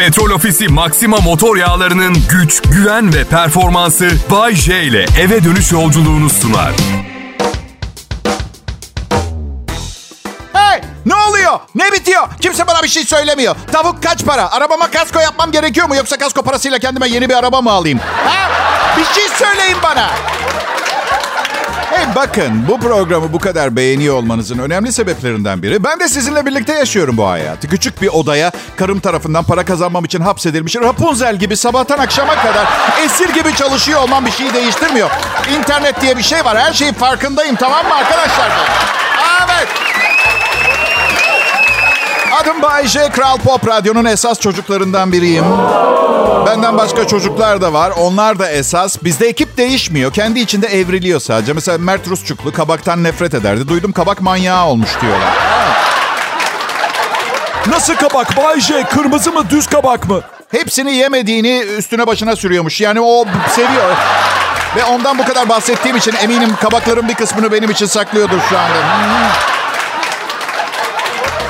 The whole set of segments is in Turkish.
Petrol Ofisi Maxima motor yağlarının güç, güven ve performansı Bay J ile eve dönüş yolculuğunu sunar. Hey! Ne oluyor? Ne bitiyor? Kimse bana bir şey söylemiyor. Tavuk kaç para? Arabama kasko yapmam gerekiyor mu? Yoksa kasko parasıyla kendime yeni bir araba mı alayım? Ha? Bir şey söyleyin bana. Hey bakın bu programı bu kadar beğeniyor olmanızın önemli sebeplerinden biri. Ben de sizinle birlikte yaşıyorum bu hayatı. Küçük bir odaya karım tarafından para kazanmam için hapsedilmiş Rapunzel gibi sabahtan akşama kadar esir gibi çalışıyor olmam bir şeyi değiştirmiyor. İnternet diye bir şey var. Her şeyin farkındayım tamam mı arkadaşlar? Evet. Adım Bay J. Kral Pop Radyo'nun esas çocuklarından biriyim. Benden başka çocuklar da var. Onlar da esas. Bizde ekip değişmiyor. Kendi içinde evriliyor sadece. Mesela Mert Rusçuklu kabaktan nefret ederdi. Duydum kabak manyağı olmuş diyorlar. Nasıl kabak Bay J? Kırmızı mı düz kabak mı? Hepsini yemediğini üstüne başına sürüyormuş. Yani o seviyor. Ve ondan bu kadar bahsettiğim için eminim kabakların bir kısmını benim için saklıyordur şu anda.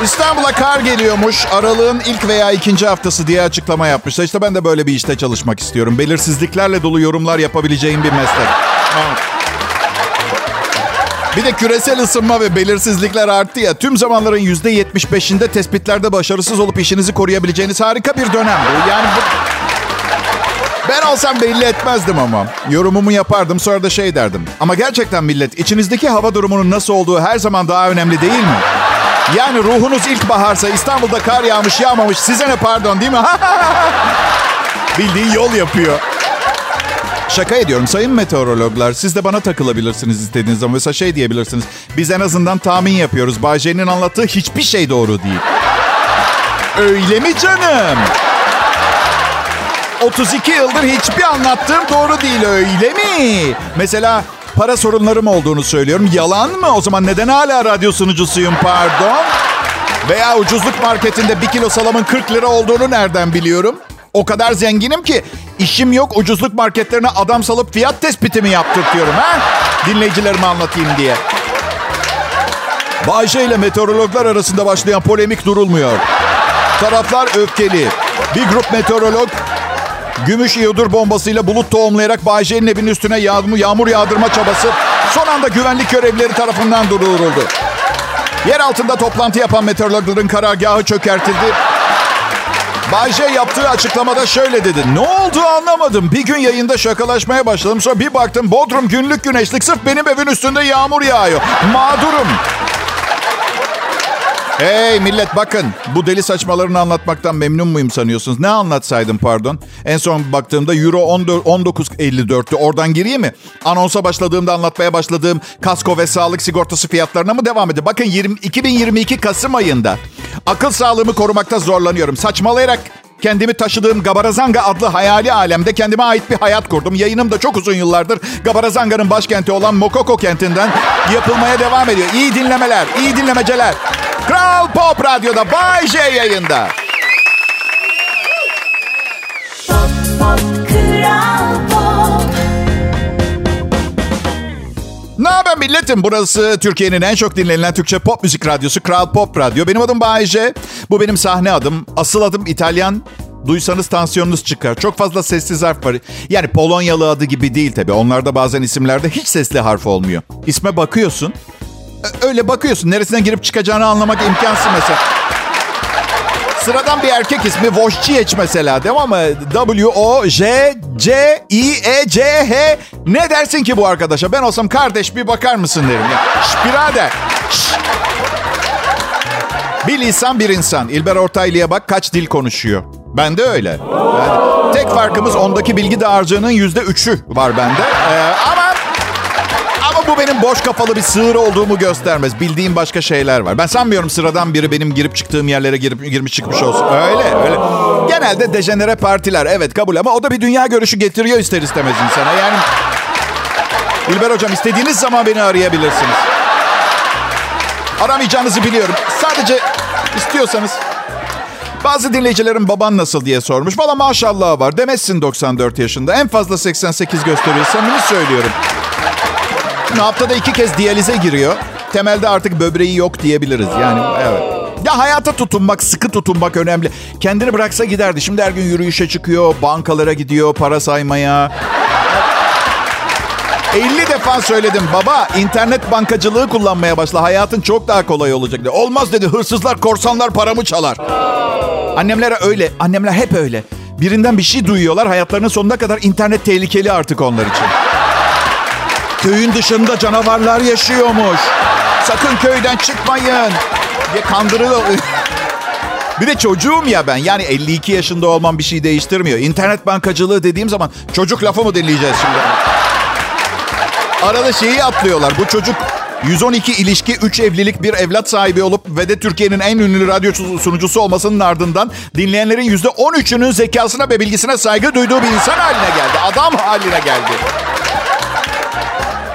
İstanbul'a kar geliyormuş. Aralığın ilk veya ikinci haftası diye açıklama yapmışlar. İşte ben de böyle bir işte çalışmak istiyorum. Belirsizliklerle dolu yorumlar yapabileceğim bir meslek. Bir de küresel ısınma ve belirsizlikler arttı ya. Tüm zamanların %75'inde tespitlerde başarısız olup işinizi koruyabileceğiniz harika bir dönem. Yani bu... Ben olsam belli etmezdim ama. Yorumumu yapardım sonra da şey derdim. Ama gerçekten millet içinizdeki hava durumunun nasıl olduğu her zaman daha önemli değil mi? Yani ruhunuz ilkbaharsa İstanbul'da kar yağmış yağmamış size ne pardon değil mi? Bildiğin yol yapıyor. Şaka ediyorum sayın meteorologlar. Siz de bana takılabilirsiniz istediğiniz zaman. Mesela şey diyebilirsiniz. Biz en azından tahmin yapıyoruz. Bay J'nin anlattığı hiçbir şey doğru değil. Öyle mi canım? 32 yıldır hiçbir anlattığım doğru değil öyle mi? Mesela para sorunlarım olduğunu söylüyorum. Yalan mı? O zaman neden hala radyo sunucusuyum pardon? Veya ucuzluk marketinde bir kilo salamın 40 lira olduğunu nereden biliyorum? O kadar zenginim ki işim yok ucuzluk marketlerine adam salıp fiyat tespitimi yaptırtıyorum ha? Dinleyicilerime anlatayım diye. Bayşe ile meteorologlar arasında başlayan polemik durulmuyor. Taraflar öfkeli. Bir grup meteorolog gümüş iyudur bombasıyla bulut tohumlayarak Bayşe'nin evinin üstüne yağmur, yağmur yağdırma çabası son anda güvenlik görevlileri tarafından durduruldu. Yer altında toplantı yapan meteorologların karargahı çökertildi. Bayce yaptığı açıklamada şöyle dedi. Ne oldu anlamadım. Bir gün yayında şakalaşmaya başladım. Sonra bir baktım Bodrum günlük güneşlik sırf benim evin üstünde yağmur yağıyor. Mağdurum. Hey millet bakın. Bu deli saçmalarını anlatmaktan memnun muyum sanıyorsunuz? Ne anlatsaydım pardon? En son baktığımda Euro 19.54'tü. Oradan gireyim mi? Anonsa başladığımda anlatmaya başladığım kasko ve sağlık sigortası fiyatlarına mı devam edeyim? Bakın 20, 2022 Kasım ayında akıl sağlığımı korumakta zorlanıyorum. Saçmalayarak Kendimi taşıdığım Gabarazanga adlı hayali alemde kendime ait bir hayat kurdum. Yayınım da çok uzun yıllardır Gabarazanga'nın başkenti olan Mokoko kentinden yapılmaya devam ediyor. İyi dinlemeler, iyi dinlemeceler. Kral Pop Radyo'da Bay J yayında. Pop, pop, Kral Pop. Ne haber milletim? Burası Türkiye'nin en çok dinlenilen Türkçe pop müzik radyosu Kral Pop Radyo. Benim adım Bayece. Bu benim sahne adım. Asıl adım İtalyan. Duysanız tansiyonunuz çıkar. Çok fazla sessiz harf var. Yani Polonyalı adı gibi değil tabii. Onlarda bazen isimlerde hiç sesli harf olmuyor. İsme bakıyorsun. Öyle bakıyorsun. Neresine girip çıkacağını anlamak imkansız mesela. Sıradan bir erkek ismi Wojciech mesela değil mi? W-O-J-C-I-E-C-H ne dersin ki bu arkadaşa? Ben olsam kardeş bir bakar mısın derim. Ya. Şş, birader. Şş. Bir lisan bir insan. İlber Ortaylı'ya bak kaç dil konuşuyor. Ben de öyle. Yani tek farkımız ondaki bilgi dağarcığının yüzde üçü var bende. Ee, ama bu benim boş kafalı bir sığır olduğumu göstermez. Bildiğim başka şeyler var. Ben sanmıyorum sıradan biri benim girip çıktığım yerlere girip girmiş çıkmış olsun. Öyle öyle. Genelde dejenere partiler evet kabul ama o da bir dünya görüşü getiriyor ister istemez insana. Yani İlber hocam istediğiniz zaman beni arayabilirsiniz. Aramayacağınızı biliyorum. Sadece istiyorsanız bazı dinleyicilerin baban nasıl diye sormuş. Valla maşallah var. Demezsin 94 yaşında. En fazla 88 gösteriyor. Samimi söylüyorum. Haftada iki kez diyalize giriyor. Temelde artık böbreği yok diyebiliriz. Yani evet. Ya hayata tutunmak, sıkı tutunmak önemli. Kendini bıraksa giderdi. Şimdi her gün yürüyüşe çıkıyor, bankalara gidiyor, para saymaya. 50 defa söyledim baba internet bankacılığı kullanmaya başla hayatın çok daha kolay olacak dedi. Olmaz dedi hırsızlar korsanlar paramı çalar. Annemler öyle annemler hep öyle. Birinden bir şey duyuyorlar hayatlarının sonuna kadar internet tehlikeli artık onlar için. Köyün dışında canavarlar yaşıyormuş. Sakın köyden çıkmayın diye kandırıyor. Bir de çocuğum ya ben. Yani 52 yaşında olmam bir şey değiştirmiyor. İnternet bankacılığı dediğim zaman çocuk lafı mı dinleyeceğiz şimdi? Arada şeyi atlıyorlar. Bu çocuk 112 ilişki, 3 evlilik, bir evlat sahibi olup ve de Türkiye'nin en ünlü radyo sunucusu olmasının ardından dinleyenlerin %13'ünün zekasına ve bilgisine saygı duyduğu bir insan haline geldi. Adam haline geldi.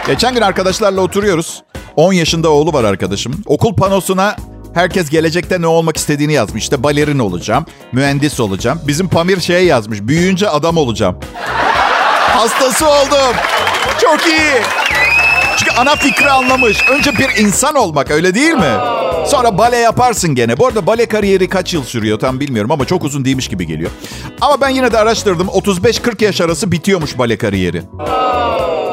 Geçen gün arkadaşlarla oturuyoruz. 10 yaşında oğlu var arkadaşım. Okul panosuna herkes gelecekte ne olmak istediğini yazmış. İşte balerin olacağım, mühendis olacağım. Bizim Pamir şey yazmış. Büyüyünce adam olacağım. Hastası oldum. Çok iyi. Çünkü ana fikri anlamış. Önce bir insan olmak öyle değil mi? Sonra bale yaparsın gene. Bu arada bale kariyeri kaç yıl sürüyor tam bilmiyorum ama çok uzun değilmiş gibi geliyor. Ama ben yine de araştırdım. 35-40 yaş arası bitiyormuş bale kariyeri.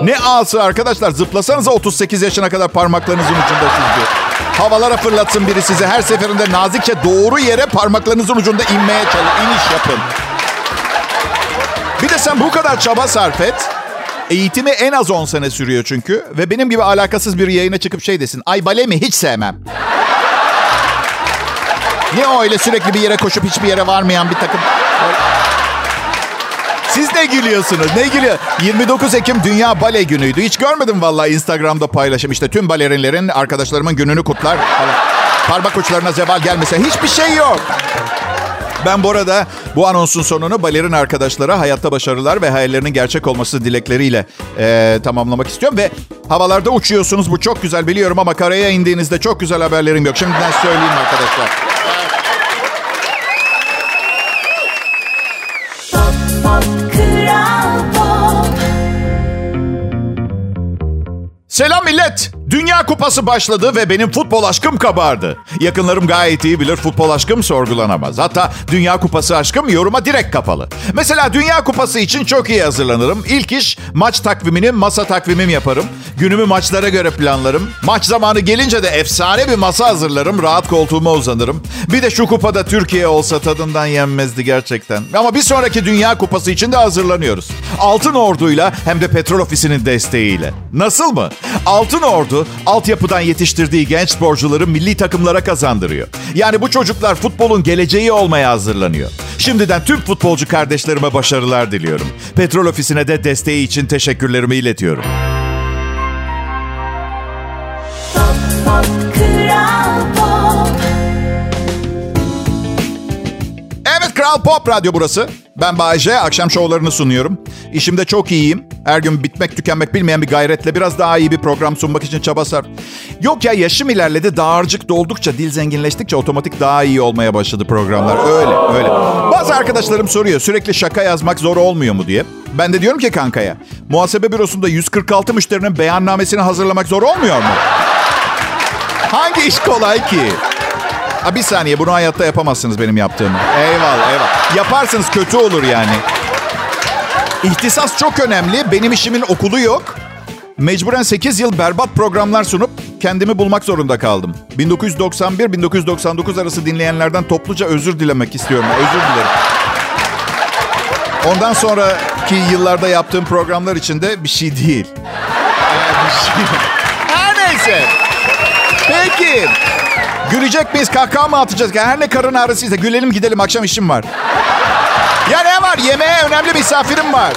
Ne ağası arkadaşlar zıplasanıza 38 yaşına kadar parmaklarınızın ucunda sizi. Havalara fırlatsın biri size. Her seferinde nazikçe doğru yere parmaklarınızın ucunda inmeye çalışın. İniş yapın. Bir de sen bu kadar çaba sarf et. Eğitimi en az 10 sene sürüyor çünkü. Ve benim gibi alakasız bir yayına çıkıp şey desin. Ay bale mi hiç sevmem. Niye öyle sürekli bir yere koşup hiçbir yere varmayan bir takım... Siz ne gülüyorsunuz? Ne gülüyor? 29 Ekim Dünya Bale Günü'ydü. Hiç görmedim vallahi Instagram'da paylaşım. İşte tüm balerinlerin arkadaşlarımın gününü kutlar. Parmak uçlarına zeval gelmese hiçbir şey yok. Ben bu arada bu anonsun sonunu balerin arkadaşlara hayatta başarılar ve hayallerinin gerçek olması dilekleriyle eee, tamamlamak istiyorum. Ve havalarda uçuyorsunuz bu çok güzel biliyorum ama karaya indiğinizde çok güzel haberlerim yok. Şimdiden söyleyeyim arkadaşlar. Selam millet. Dünya Kupası başladı ve benim futbol aşkım kabardı. Yakınlarım gayet iyi bilir futbol aşkım sorgulanamaz. Hatta Dünya Kupası aşkım yoruma direkt kapalı. Mesela Dünya Kupası için çok iyi hazırlanırım. İlk iş maç takvimini masa takvimim yaparım. Günümü maçlara göre planlarım. Maç zamanı gelince de efsane bir masa hazırlarım. Rahat koltuğuma uzanırım. Bir de şu kupada Türkiye olsa tadından yenmezdi gerçekten. Ama bir sonraki Dünya Kupası için de hazırlanıyoruz. Altın Ordu'yla hem de Petrol Ofisi'nin desteğiyle. Nasıl mı? Altın Ordu altyapıdan yetiştirdiği genç sporcuları milli takımlara kazandırıyor. Yani bu çocuklar futbolun geleceği olmaya hazırlanıyor. Şimdiden tüm futbolcu kardeşlerime başarılar diliyorum. Petrol Ofisi'ne de desteği için teşekkürlerimi iletiyorum. Kral Pop Radyo burası. Ben Bayece, akşam şovlarını sunuyorum. İşimde çok iyiyim. Her gün bitmek tükenmek bilmeyen bir gayretle biraz daha iyi bir program sunmak için çaba sarf. Yok ya yaşım ilerledi, dağarcık doldukça, dil zenginleştikçe otomatik daha iyi olmaya başladı programlar. Öyle, öyle. Bazı arkadaşlarım soruyor sürekli şaka yazmak zor olmuyor mu diye. Ben de diyorum ki kankaya, muhasebe bürosunda 146 müşterinin beyannamesini hazırlamak zor olmuyor mu? Hangi iş kolay ki? Ha bir saniye bunu hayatta yapamazsınız benim yaptığımı. Eyvallah eyvallah. Yaparsınız kötü olur yani. İhtisas çok önemli. Benim işimin okulu yok. Mecburen 8 yıl berbat programlar sunup kendimi bulmak zorunda kaldım. 1991-1999 arası dinleyenlerden topluca özür dilemek istiyorum. Özür dilerim. Ondan sonraki yıllarda yaptığım programlar için de bir şey değil. Ee, bir şey. Gülecek miyiz? Kahkaha mı atacağız? Her ne karın ağrısıysa gülelim gidelim. Akşam işim var. Ya ne var? Yemeğe önemli misafirim var.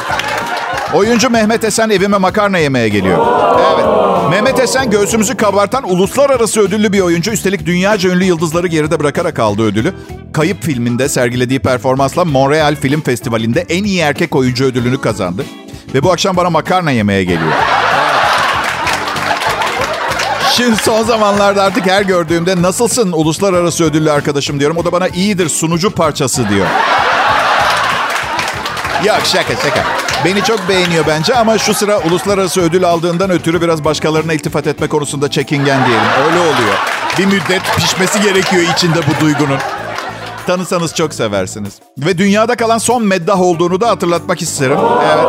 Oyuncu Mehmet Esen evime makarna yemeye geliyor. Evet. Mehmet Esen göğsümüzü kabartan uluslararası ödüllü bir oyuncu. Üstelik dünyaca ünlü yıldızları geride bırakarak aldı ödülü. Kayıp filminde sergilediği performansla Montreal Film Festivali'nde en iyi erkek oyuncu ödülünü kazandı. Ve bu akşam bana makarna yemeye geliyor. Şimdi son zamanlarda artık her gördüğümde nasılsın uluslararası ödüllü arkadaşım diyorum. O da bana iyidir sunucu parçası diyor. Yok şaka şaka. Beni çok beğeniyor bence ama şu sıra uluslararası ödül aldığından ötürü biraz başkalarına iltifat etme konusunda çekingen diyelim. Öyle oluyor. Bir müddet pişmesi gerekiyor içinde bu duygunun. Tanısanız çok seversiniz. Ve dünyada kalan son meddah olduğunu da hatırlatmak isterim. Evet.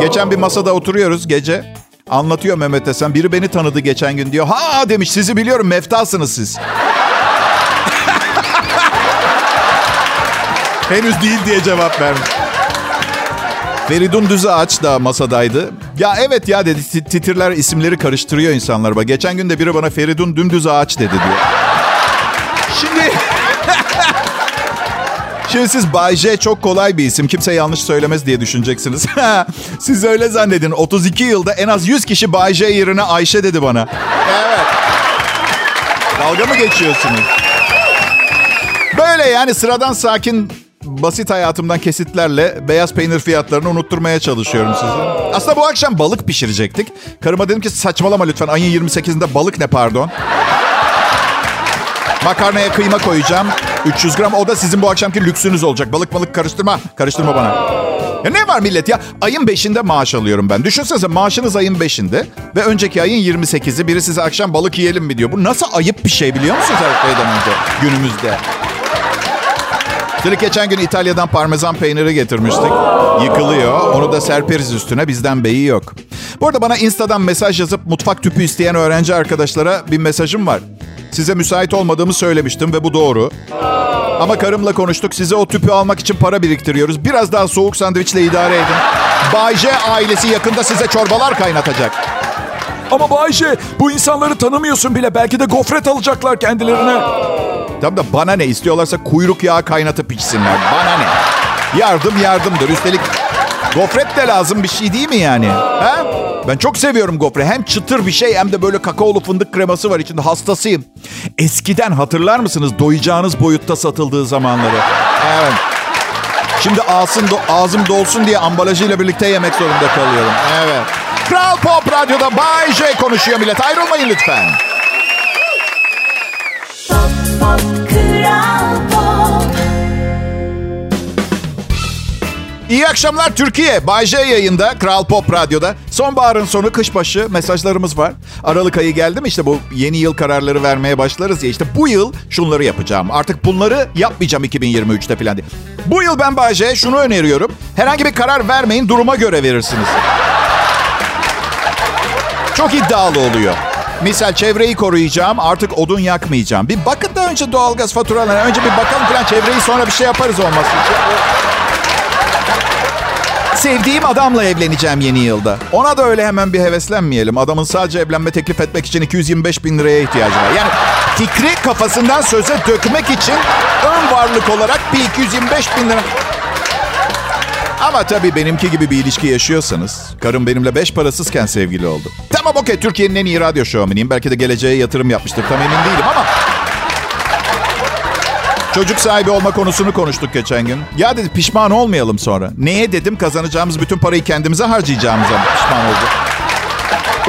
Geçen bir masada oturuyoruz gece. Anlatıyor Mehmet Esen. Biri beni tanıdı geçen gün diyor. Ha demiş sizi biliyorum meftasınız siz. Henüz değil diye cevap vermiş. Feridun Düzağaç da masadaydı. Ya evet ya dedi tit- titirler isimleri karıştırıyor insanlar. Bak geçen gün de biri bana Feridun Dümdüz Ağaç dedi diyor. Şimdi... Şimdi siz Bay J çok kolay bir isim. Kimse yanlış söylemez diye düşüneceksiniz. siz öyle zannedin. 32 yılda en az 100 kişi Bay J yerine Ayşe dedi bana. Evet. Dalga mı geçiyorsunuz? Böyle yani sıradan sakin basit hayatımdan kesitlerle beyaz peynir fiyatlarını unutturmaya çalışıyorum size. Aslında bu akşam balık pişirecektik. Karıma dedim ki saçmalama lütfen ayın 28'inde balık ne pardon. Makarnaya kıyma koyacağım. 300 gram. O da sizin bu akşamki lüksünüz olacak. Balık balık karıştırma. Karıştırma bana. Ya ne var millet ya? Ayın 5'inde maaş alıyorum ben. Düşünsenize maaşınız ayın 5'inde ve önceki ayın 28'i biri size akşam balık yiyelim mi diyor. Bu nasıl ayıp bir şey biliyor musunuz her şeyden önce günümüzde? Şimdi geçen gün İtalya'dan parmesan peyniri getirmiştik. Yıkılıyor. Onu da serperiz üstüne. Bizden beyi yok. Bu arada bana Insta'dan mesaj yazıp mutfak tüpü isteyen öğrenci arkadaşlara bir mesajım var. Size müsait olmadığımı söylemiştim ve bu doğru. Ama karımla konuştuk. Size o tüpü almak için para biriktiriyoruz. Biraz daha soğuk sandviçle idare edin. Bay J ailesi yakında size çorbalar kaynatacak. Ama Bayce bu insanları tanımıyorsun bile. Belki de gofret alacaklar kendilerine. Tamam da bana ne istiyorlarsa kuyruk yağı kaynatıp içsinler. Bana ne? Yardım yardımdır. Üstelik gofret de lazım bir şey değil mi yani? Ha? Ben çok seviyorum gofret. Hem çıtır bir şey hem de böyle kakaolu fındık kreması var içinde. Hastasıyım. Eskiden hatırlar mısınız doyacağınız boyutta satıldığı zamanları? Evet. Şimdi ağzım, do- ağzım dolsun diye ambalajıyla birlikte yemek zorunda kalıyorum. Evet. Kral Pop Radyo'da Bay J konuşuyor millet. Ayrılmayın lütfen. İyi akşamlar Türkiye. Bay J yayında Kral Pop Radyo'da. Sonbaharın sonu kış başı mesajlarımız var. Aralık ayı geldi mi işte bu yeni yıl kararları vermeye başlarız ya. işte bu yıl şunları yapacağım. Artık bunları yapmayacağım 2023'te falan diye. Bu yıl ben Bay J'ye şunu öneriyorum. Herhangi bir karar vermeyin duruma göre verirsiniz. Çok iddialı oluyor. Misal çevreyi koruyacağım, artık odun yakmayacağım. Bir bakın da önce doğalgaz faturalarına. Önce bir bakalım falan çevreyi sonra bir şey yaparız olması için. Sevdiğim adamla evleneceğim yeni yılda. Ona da öyle hemen bir heveslenmeyelim. Adamın sadece evlenme teklif etmek için 225 bin liraya ihtiyacı var. Yani fikri kafasından söze dökmek için ön varlık olarak bir 225 bin lira. Ama tabii benimki gibi bir ilişki yaşıyorsanız, karım benimle beş parasızken sevgili oldu. Tamam okey, Türkiye'nin en iyi radyo şovmeniyim. Belki de geleceğe yatırım yapmıştır, tam emin değilim ama... Çocuk sahibi olma konusunu konuştuk geçen gün. Ya dedi pişman olmayalım sonra. Neye dedim kazanacağımız bütün parayı kendimize harcayacağımıza pişman oldu.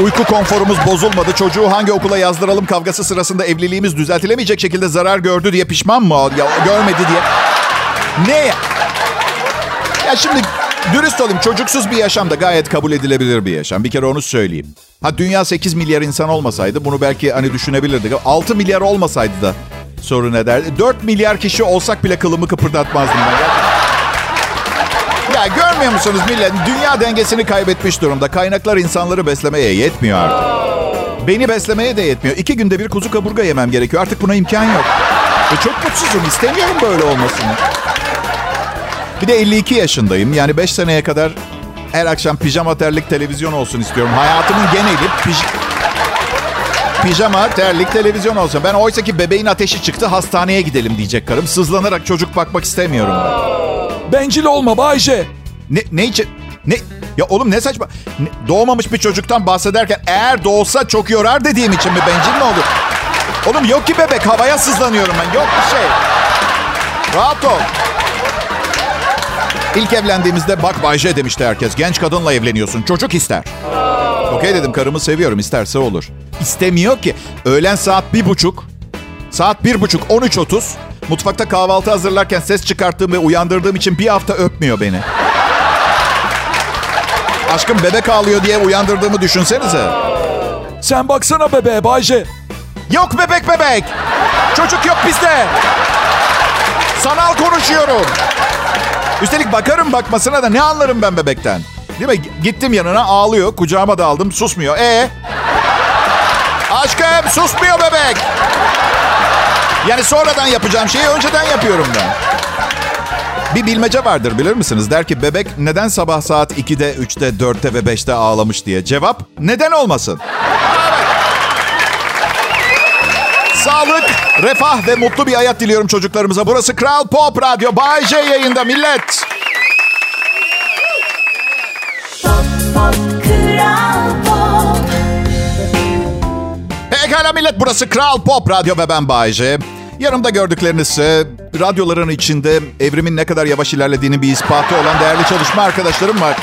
Uyku konforumuz bozulmadı. Çocuğu hangi okula yazdıralım kavgası sırasında evliliğimiz düzeltilemeyecek şekilde zarar gördü diye pişman mı? Ya görmedi diye. Ne? Ya şimdi dürüst olayım çocuksuz bir yaşam da gayet kabul edilebilir bir yaşam. Bir kere onu söyleyeyim. Ha dünya 8 milyar insan olmasaydı bunu belki hani düşünebilirdik. 6 milyar olmasaydı da sorun ederdi. 4 milyar kişi olsak bile kılımı kıpırdatmazdım ben. Ya görmüyor musunuz millet? Dünya dengesini kaybetmiş durumda. Kaynaklar insanları beslemeye yetmiyor artık. Beni beslemeye de yetmiyor. İki günde bir kuzu kaburga yemem gerekiyor. Artık buna imkan yok. Ve çok mutsuzum. İstemiyorum böyle olmasını. Bir de 52 yaşındayım. Yani 5 seneye kadar her akşam pijama terlik televizyon olsun istiyorum. Hayatımın geneli pij- pijama terlik televizyon olsun. Ben oysa ki bebeğin ateşi çıktı hastaneye gidelim diyecek karım. Sızlanarak çocuk bakmak istemiyorum ben. Bencil olma Bayce. Ne, ne için? Ne? Ya oğlum ne saçma. Ne- doğmamış bir çocuktan bahsederken eğer doğsa çok yorar dediğim için mi bencil mi olur? Oğlum yok ki bebek havaya sızlanıyorum ben. Yok bir şey. Rahat ol. İlk evlendiğimizde bak Bayce demişti herkes. Genç kadınla evleniyorsun. Çocuk ister. Okey dedim karımı seviyorum isterse olur. İstemiyor ki. Öğlen saat bir buçuk. Saat bir buçuk 13.30. Mutfakta kahvaltı hazırlarken ses çıkarttığım ve uyandırdığım için bir hafta öpmüyor beni. Aşkım bebek ağlıyor diye uyandırdığımı düşünsenize. Sen baksana bebeğe Bayce. Yok bebek bebek. Çocuk yok bizde. Sanal konuşuyorum. Üstelik bakarım bakmasına da ne anlarım ben bebekten. Değil mi? Gittim yanına ağlıyor. Kucağıma da aldım. Susmuyor. E Aşkım susmuyor bebek. Yani sonradan yapacağım şeyi önceden yapıyorum ben. Bir bilmece vardır bilir misiniz? Der ki bebek neden sabah saat 2'de, 3'te, 4'te ve 5'te ağlamış diye. Cevap neden olmasın? Sağlık, refah ve mutlu bir hayat diliyorum çocuklarımıza. Burası Kral Pop Radyo. Bay J yayında millet. Pop pop kral pop Pekala millet burası Kral Pop Radyo ve ben Bay J. Yanımda gördükleriniz radyoların içinde evrimin ne kadar yavaş ilerlediğini bir ispatı olan değerli çalışma arkadaşlarım var.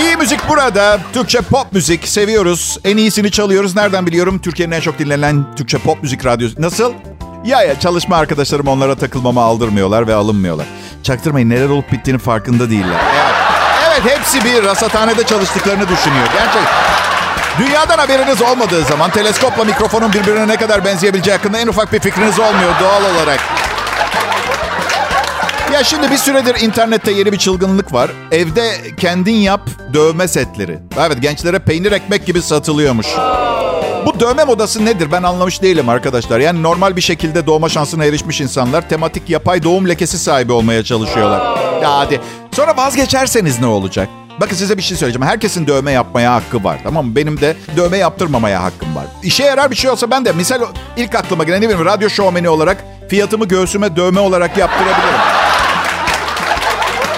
İyi müzik burada. Türkçe pop müzik seviyoruz. En iyisini çalıyoruz. Nereden biliyorum? Türkiye'nin en çok dinlenen Türkçe pop müzik radyosu. Nasıl? Ya ya çalışma arkadaşlarım onlara takılmama aldırmıyorlar ve alınmıyorlar. Çaktırmayın neler olup bittiğinin farkında değiller. Evet, evet hepsi bir rasathanede çalıştıklarını düşünüyor. Gerçek. Dünyadan haberiniz olmadığı zaman teleskopla mikrofonun birbirine ne kadar benzeyebileceği hakkında en ufak bir fikriniz olmuyor doğal olarak. Ya şimdi bir süredir internette yeni bir çılgınlık var. Evde kendin yap dövme setleri. Evet gençlere peynir ekmek gibi satılıyormuş. Bu dövme modası nedir ben anlamış değilim arkadaşlar. Yani normal bir şekilde doğma şansına erişmiş insanlar tematik yapay doğum lekesi sahibi olmaya çalışıyorlar. Ya hadi. Sonra vazgeçerseniz ne olacak? Bakın size bir şey söyleyeceğim. Herkesin dövme yapmaya hakkı var. Tamam mı? Benim de dövme yaptırmamaya hakkım var. İşe yarar bir şey olsa ben de misal ilk aklıma gelen ne bileyim radyo şovmeni olarak fiyatımı göğsüme dövme olarak yaptırabilirim.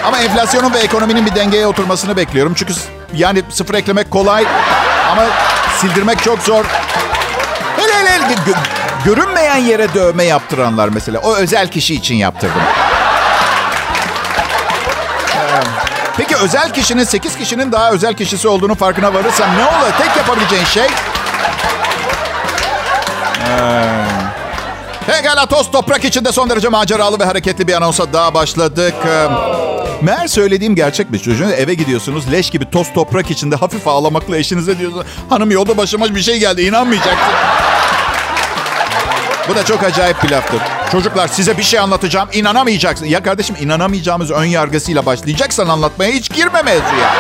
Ama enflasyonun ve ekonominin bir dengeye oturmasını bekliyorum. Çünkü yani sıfır eklemek kolay ama sildirmek çok zor. Hele hele gö- gö- görünmeyen yere dövme yaptıranlar mesela. O özel kişi için yaptırdım. Ee, Peki özel kişinin 8 kişinin daha özel kişisi olduğunu farkına varırsan ne olur? Tek yapabileceğin şey... Ee, Pekala toz toprak içinde son derece maceralı ve hareketli bir anonsa daha başladık. Meğer söylediğim gerçekmiş çocuğun. Eve gidiyorsunuz leş gibi toz toprak içinde hafif ağlamakla eşinize diyorsunuz. Hanım yolda başıma bir şey geldi inanmayacaksın. Bu da çok acayip bir laftır. Çocuklar size bir şey anlatacağım inanamayacaksın. Ya kardeşim inanamayacağımız ön yargısıyla başlayacaksan anlatmaya hiç girme mevzuya.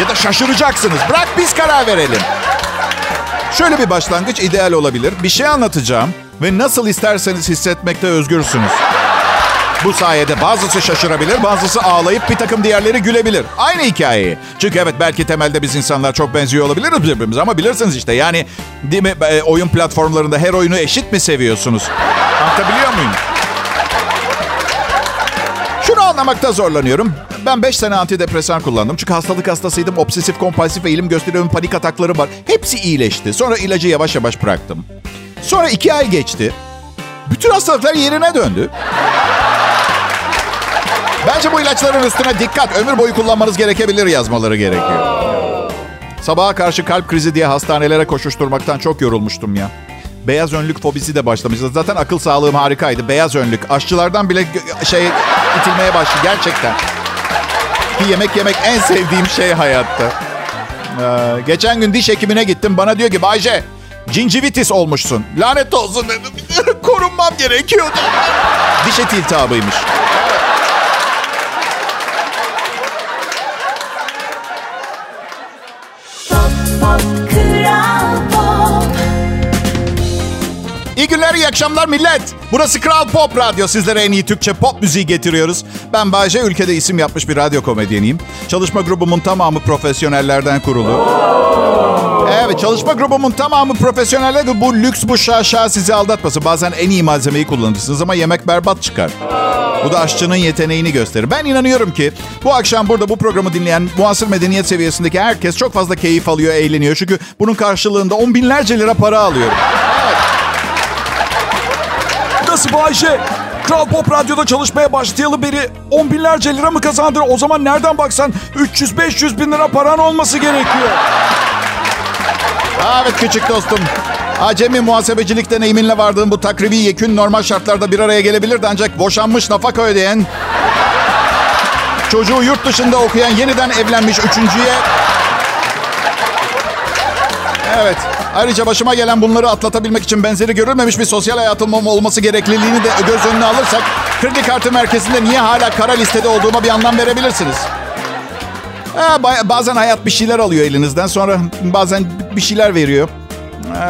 Ya da şaşıracaksınız. Bırak biz karar verelim. Şöyle bir başlangıç ideal olabilir. Bir şey anlatacağım ve nasıl isterseniz hissetmekte özgürsünüz. Bu sayede bazısı şaşırabilir, bazısı ağlayıp bir takım diğerleri gülebilir. Aynı hikayeyi. Çünkü evet belki temelde biz insanlar çok benziyor olabiliriz birbirimize ama bilirsiniz işte yani değil mi e, oyun platformlarında her oyunu eşit mi seviyorsunuz? Anlatabiliyor muyum? Şunu anlamakta zorlanıyorum. Ben 5 sene antidepresan kullandım. Çünkü hastalık hastasıydım. Obsesif kompulsif eğilim gösteriyorum. Panik ataklarım var. Hepsi iyileşti. Sonra ilacı yavaş yavaş bıraktım. Sonra 2 ay geçti. Bütün hastalıklar yerine döndü. Bence bu ilaçların üstüne dikkat. Ömür boyu kullanmanız gerekebilir yazmaları gerekiyor. Sabaha karşı kalp krizi diye hastanelere koşuşturmaktan çok yorulmuştum ya. Beyaz önlük fobisi de başlamıştı. Zaten akıl sağlığım harikaydı. Beyaz önlük. Aşçılardan bile şey itilmeye başladı. Gerçekten. Ki yemek yemek en sevdiğim şey hayatta. Ee, geçen gün diş hekimine gittim. Bana diyor ki Bayce Gingivitis olmuşsun. Lanet olsun dedim. Korunmam gerekiyordu. Diş eti iltihabıymış. Günler, iyi akşamlar millet. Burası Kral Pop Radyo. Sizlere en iyi Türkçe pop müziği getiriyoruz. Ben Bayce, ülkede isim yapmış bir radyo komedyeniyim. Çalışma grubumun tamamı profesyonellerden kurulu. Evet, çalışma grubumun tamamı profesyoneller. Bu lüks, bu şaşa sizi aldatmasın. Bazen en iyi malzemeyi kullanırsınız ama yemek berbat çıkar. Bu da aşçının yeteneğini gösterir. Ben inanıyorum ki bu akşam burada bu programı dinleyen muasır medeniyet seviyesindeki herkes çok fazla keyif alıyor, eğleniyor. Çünkü bunun karşılığında on binlerce lira para alıyor. Nasıl Bayşe? Kral Pop Radyo'da çalışmaya başlayalı beri on binlerce lira mı kazandın? O zaman nereden baksan 300-500 bin lira paran olması gerekiyor. Evet küçük dostum. Acemi muhasebecilik deneyiminle vardığım bu takribi yekün normal şartlarda bir araya gelebilirdi ancak boşanmış nafaka ödeyen, çocuğu yurt dışında okuyan, yeniden evlenmiş üçüncüye... Evet, Ayrıca başıma gelen bunları atlatabilmek için benzeri görülmemiş bir sosyal hayatım olması gerekliliğini de göz önüne alırsak kredi kartı merkezinde niye hala kara listede olduğuma bir anlam verebilirsiniz. Ha, ba- bazen hayat bir şeyler alıyor elinizden sonra bazen bir şeyler veriyor.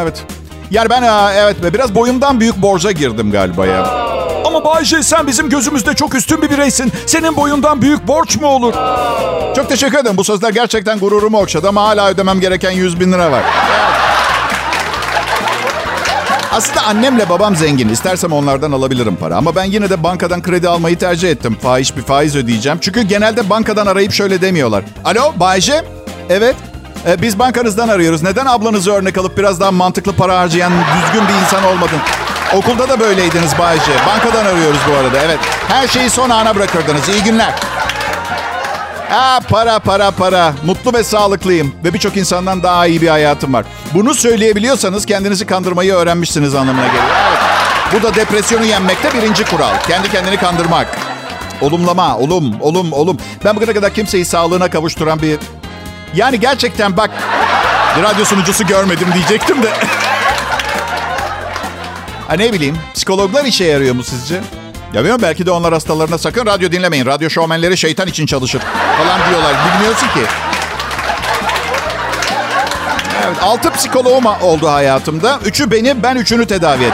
Evet. Yani ben evet biraz boyumdan büyük borca girdim galiba ya. Ama Bayce sen bizim gözümüzde çok üstün bir bireysin. Senin boyundan büyük borç mu olur? Çok teşekkür ederim. Bu sözler gerçekten gururumu okşadı ama hala ödemem gereken 100 bin lira var. Aslında annemle babam zengin. İstersem onlardan alabilirim para. Ama ben yine de bankadan kredi almayı tercih ettim. Fahiş bir faiz ödeyeceğim. Çünkü genelde bankadan arayıp şöyle demiyorlar. Alo Bayce? Evet. E, biz bankanızdan arıyoruz. Neden ablanızı örnek alıp biraz daha mantıklı para harcayan düzgün bir insan olmadın? Okulda da böyleydiniz Bayce. Bankadan arıyoruz bu arada. Evet. Her şeyi son ana bırakırdınız. İyi günler. Ha, para para para. Mutlu ve sağlıklıyım. Ve birçok insandan daha iyi bir hayatım var. Bunu söyleyebiliyorsanız kendinizi kandırmayı öğrenmişsiniz anlamına geliyor. Evet. Bu da depresyonu yenmekte birinci kural. Kendi kendini kandırmak. Olumlama, olum, olum, olum. Ben bugüne kadar kimseyi sağlığına kavuşturan bir... Yani gerçekten bak... Bir radyo sunucusu görmedim diyecektim de. ha ne bileyim, psikologlar işe yarıyor mu sizce? Ya bilmiyorum belki de onlar hastalarına sakın radyo dinlemeyin. Radyo şovmenleri şeytan için çalışır falan diyorlar. Bilmiyorsun ki. Evet, altı psikoloğum oldu hayatımda. Üçü beni, ben üçünü tedavi. Evet.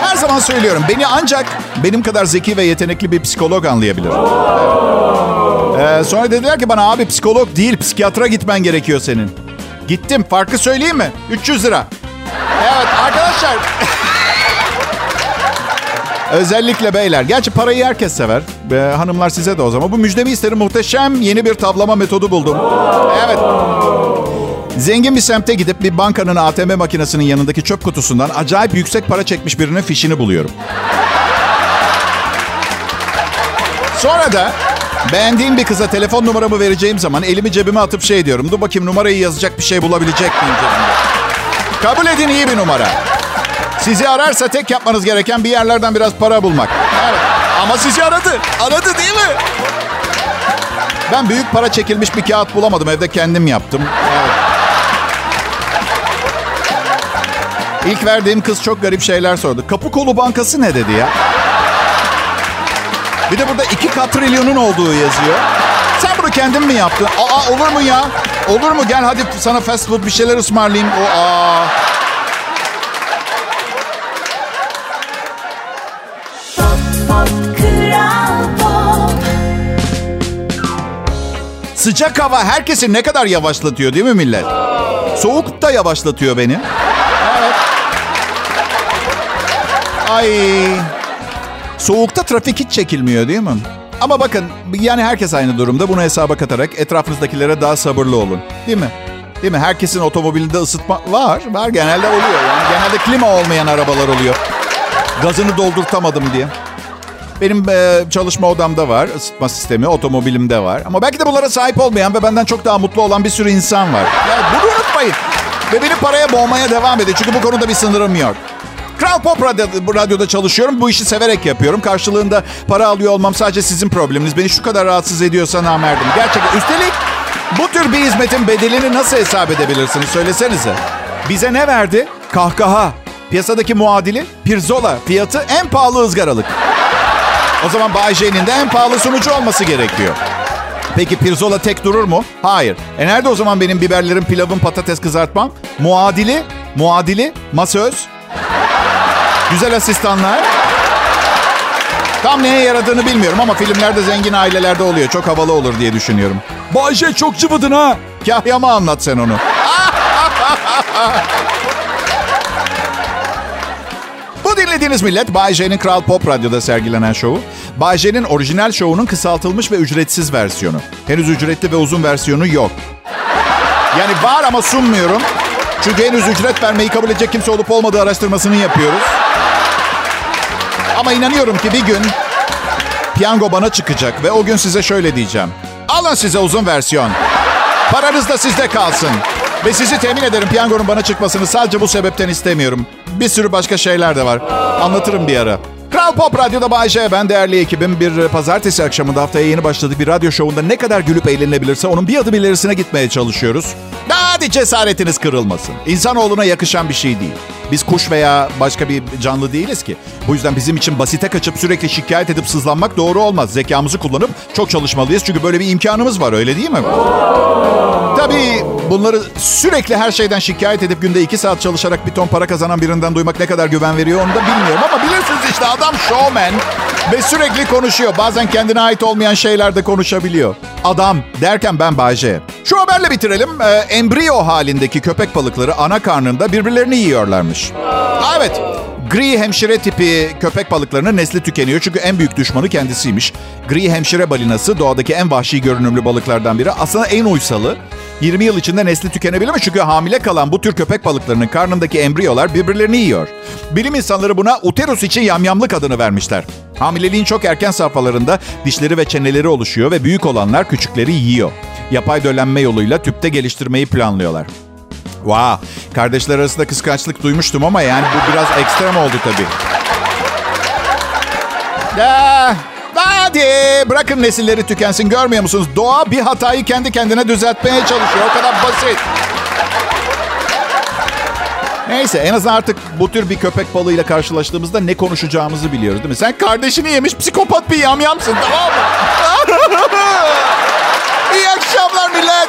Her zaman söylüyorum. Beni ancak benim kadar zeki ve yetenekli bir psikolog anlayabilir. Ee, sonra dediler ki bana abi psikolog değil psikiyatra gitmen gerekiyor senin. Gittim. Farkı söyleyeyim mi? 300 lira. Evet arkadaşlar. Özellikle beyler. Gerçi parayı herkes sever. Ee, hanımlar size de o zaman. Bu müjdemi isterim. Muhteşem yeni bir tavlama metodu buldum. Evet. Zengin bir semte gidip bir bankanın ATM makinesinin yanındaki çöp kutusundan acayip yüksek para çekmiş birinin fişini buluyorum. Sonra da beğendiğim bir kıza telefon numaramı vereceğim zaman elimi cebime atıp şey diyorum. Dur bakayım numarayı yazacak bir şey bulabilecek miyim? Kabul edin iyi bir numara. Sizi ararsa tek yapmanız gereken bir yerlerden biraz para bulmak. Ama sizi aradı. Aradı değil mi? Ben büyük para çekilmiş bir kağıt bulamadım. Evde kendim yaptım. Evet. İlk verdiğim kız çok garip şeyler sordu. Kapı kolu bankası ne dedi ya? Bir de burada iki katrilyonun olduğu yazıyor. Sen bunu kendin mi yaptın? Aa olur mu ya? Olur mu? Gel hadi sana fast food bir şeyler ısmarlayayım. O aa. Sıcak hava herkesi ne kadar yavaşlatıyor değil mi millet? Soğuk da yavaşlatıyor beni. Ay. Soğukta trafik hiç çekilmiyor değil mi? Ama bakın yani herkes aynı durumda. Bunu hesaba katarak etrafınızdakilere daha sabırlı olun. Değil mi? Değil mi? Herkesin otomobilinde ısıtma var. Var genelde oluyor. Yani genelde klima olmayan arabalar oluyor. Gazını doldurtamadım diye. Benim e, çalışma odamda var ısıtma sistemi, otomobilimde var. Ama belki de bunlara sahip olmayan ve benden çok daha mutlu olan bir sürü insan var. Yani bunu unutmayın. Ve beni paraya boğmaya devam edin. Çünkü bu konuda bir sınırım yok. Kral Pop radyo, radyoda çalışıyorum. Bu işi severek yapıyorum. Karşılığında para alıyor olmam sadece sizin probleminiz. Beni şu kadar rahatsız ediyorsa namerdim. Gerçekten. Üstelik bu tür bir hizmetin bedelini nasıl hesap edebilirsiniz? Söylesenize. Bize ne verdi? Kahkaha. Piyasadaki muadili pirzola. Fiyatı en pahalı ızgaralık. O zaman Bay J'nin de en pahalı sunucu olması gerekiyor. Peki pirzola tek durur mu? Hayır. E nerede o zaman benim biberlerim, pilavım, patates kızartmam? Muadili, muadili, masöz, güzel asistanlar. Tam neye yaradığını bilmiyorum ama filmlerde zengin ailelerde oluyor. Çok havalı olur diye düşünüyorum. Bayce çok cıvıdın ha. Kahyama anlat sen onu. Bu dinlediğiniz millet Bay J'nin Kral Pop Radyo'da sergilenen şovu. Bay J'nin orijinal şovunun kısaltılmış ve ücretsiz versiyonu. Henüz ücretli ve uzun versiyonu yok. Yani var ama sunmuyorum. Çünkü henüz ücret vermeyi kabul edecek kimse olup olmadığı araştırmasını yapıyoruz. Ama inanıyorum ki bir gün piyango bana çıkacak ve o gün size şöyle diyeceğim. Alın size uzun versiyon. Paranız da sizde kalsın. Ve sizi temin ederim piyangonun bana çıkmasını sadece bu sebepten istemiyorum. Bir sürü başka şeyler de var. Anlatırım bir ara. Kral Pop Radyo'da Bay J. Ben değerli ekibim. Bir pazartesi akşamında haftaya yeni başladık bir radyo şovunda ne kadar gülüp eğlenilebilirse onun bir adım ilerisine gitmeye çalışıyoruz. Hadi cesaretiniz kırılmasın. İnsanoğluna yakışan bir şey değil. Biz kuş veya başka bir canlı değiliz ki. Bu yüzden bizim için basite kaçıp sürekli şikayet edip sızlanmak doğru olmaz. Zekamızı kullanıp çok çalışmalıyız. Çünkü böyle bir imkanımız var öyle değil mi? Tabii bunları sürekli her şeyden şikayet edip günde iki saat çalışarak bir ton para kazanan birinden duymak ne kadar güven veriyor onu da bilmiyorum. Ama bilirsiniz işte adam showman ve sürekli konuşuyor. Bazen kendine ait olmayan şeyler de konuşabiliyor. Adam derken ben Bayce. Şu haberle bitirelim. Ee, embriyo halindeki köpek balıkları ana karnında birbirlerini yiyorlarmış. Evet. Gri hemşire tipi köpek balıklarının nesli tükeniyor çünkü en büyük düşmanı kendisiymiş. Gri hemşire balinası doğadaki en vahşi görünümlü balıklardan biri. Aslında en uysalı. 20 yıl içinde nesli tükenebilir mi? Çünkü hamile kalan bu tür köpek balıklarının karnındaki embriyolar birbirlerini yiyor. Bilim insanları buna uterus için yamyamlık adını vermişler. Hamileliğin çok erken safhalarında dişleri ve çeneleri oluşuyor ve büyük olanlar küçükleri yiyor. Yapay döllenme yoluyla tüpte geliştirmeyi planlıyorlar. Wow. Kardeşler arasında kıskançlık duymuştum ama yani bu biraz ekstrem oldu tabii. Ya, hadi bırakın nesilleri tükensin görmüyor musunuz? Doğa bir hatayı kendi kendine düzeltmeye çalışıyor. O kadar basit. Neyse en azından artık bu tür bir köpek balığıyla karşılaştığımızda ne konuşacağımızı biliyoruz değil mi? Sen kardeşini yemiş psikopat bir yamyamsın tamam mı? İyi akşamlar millet.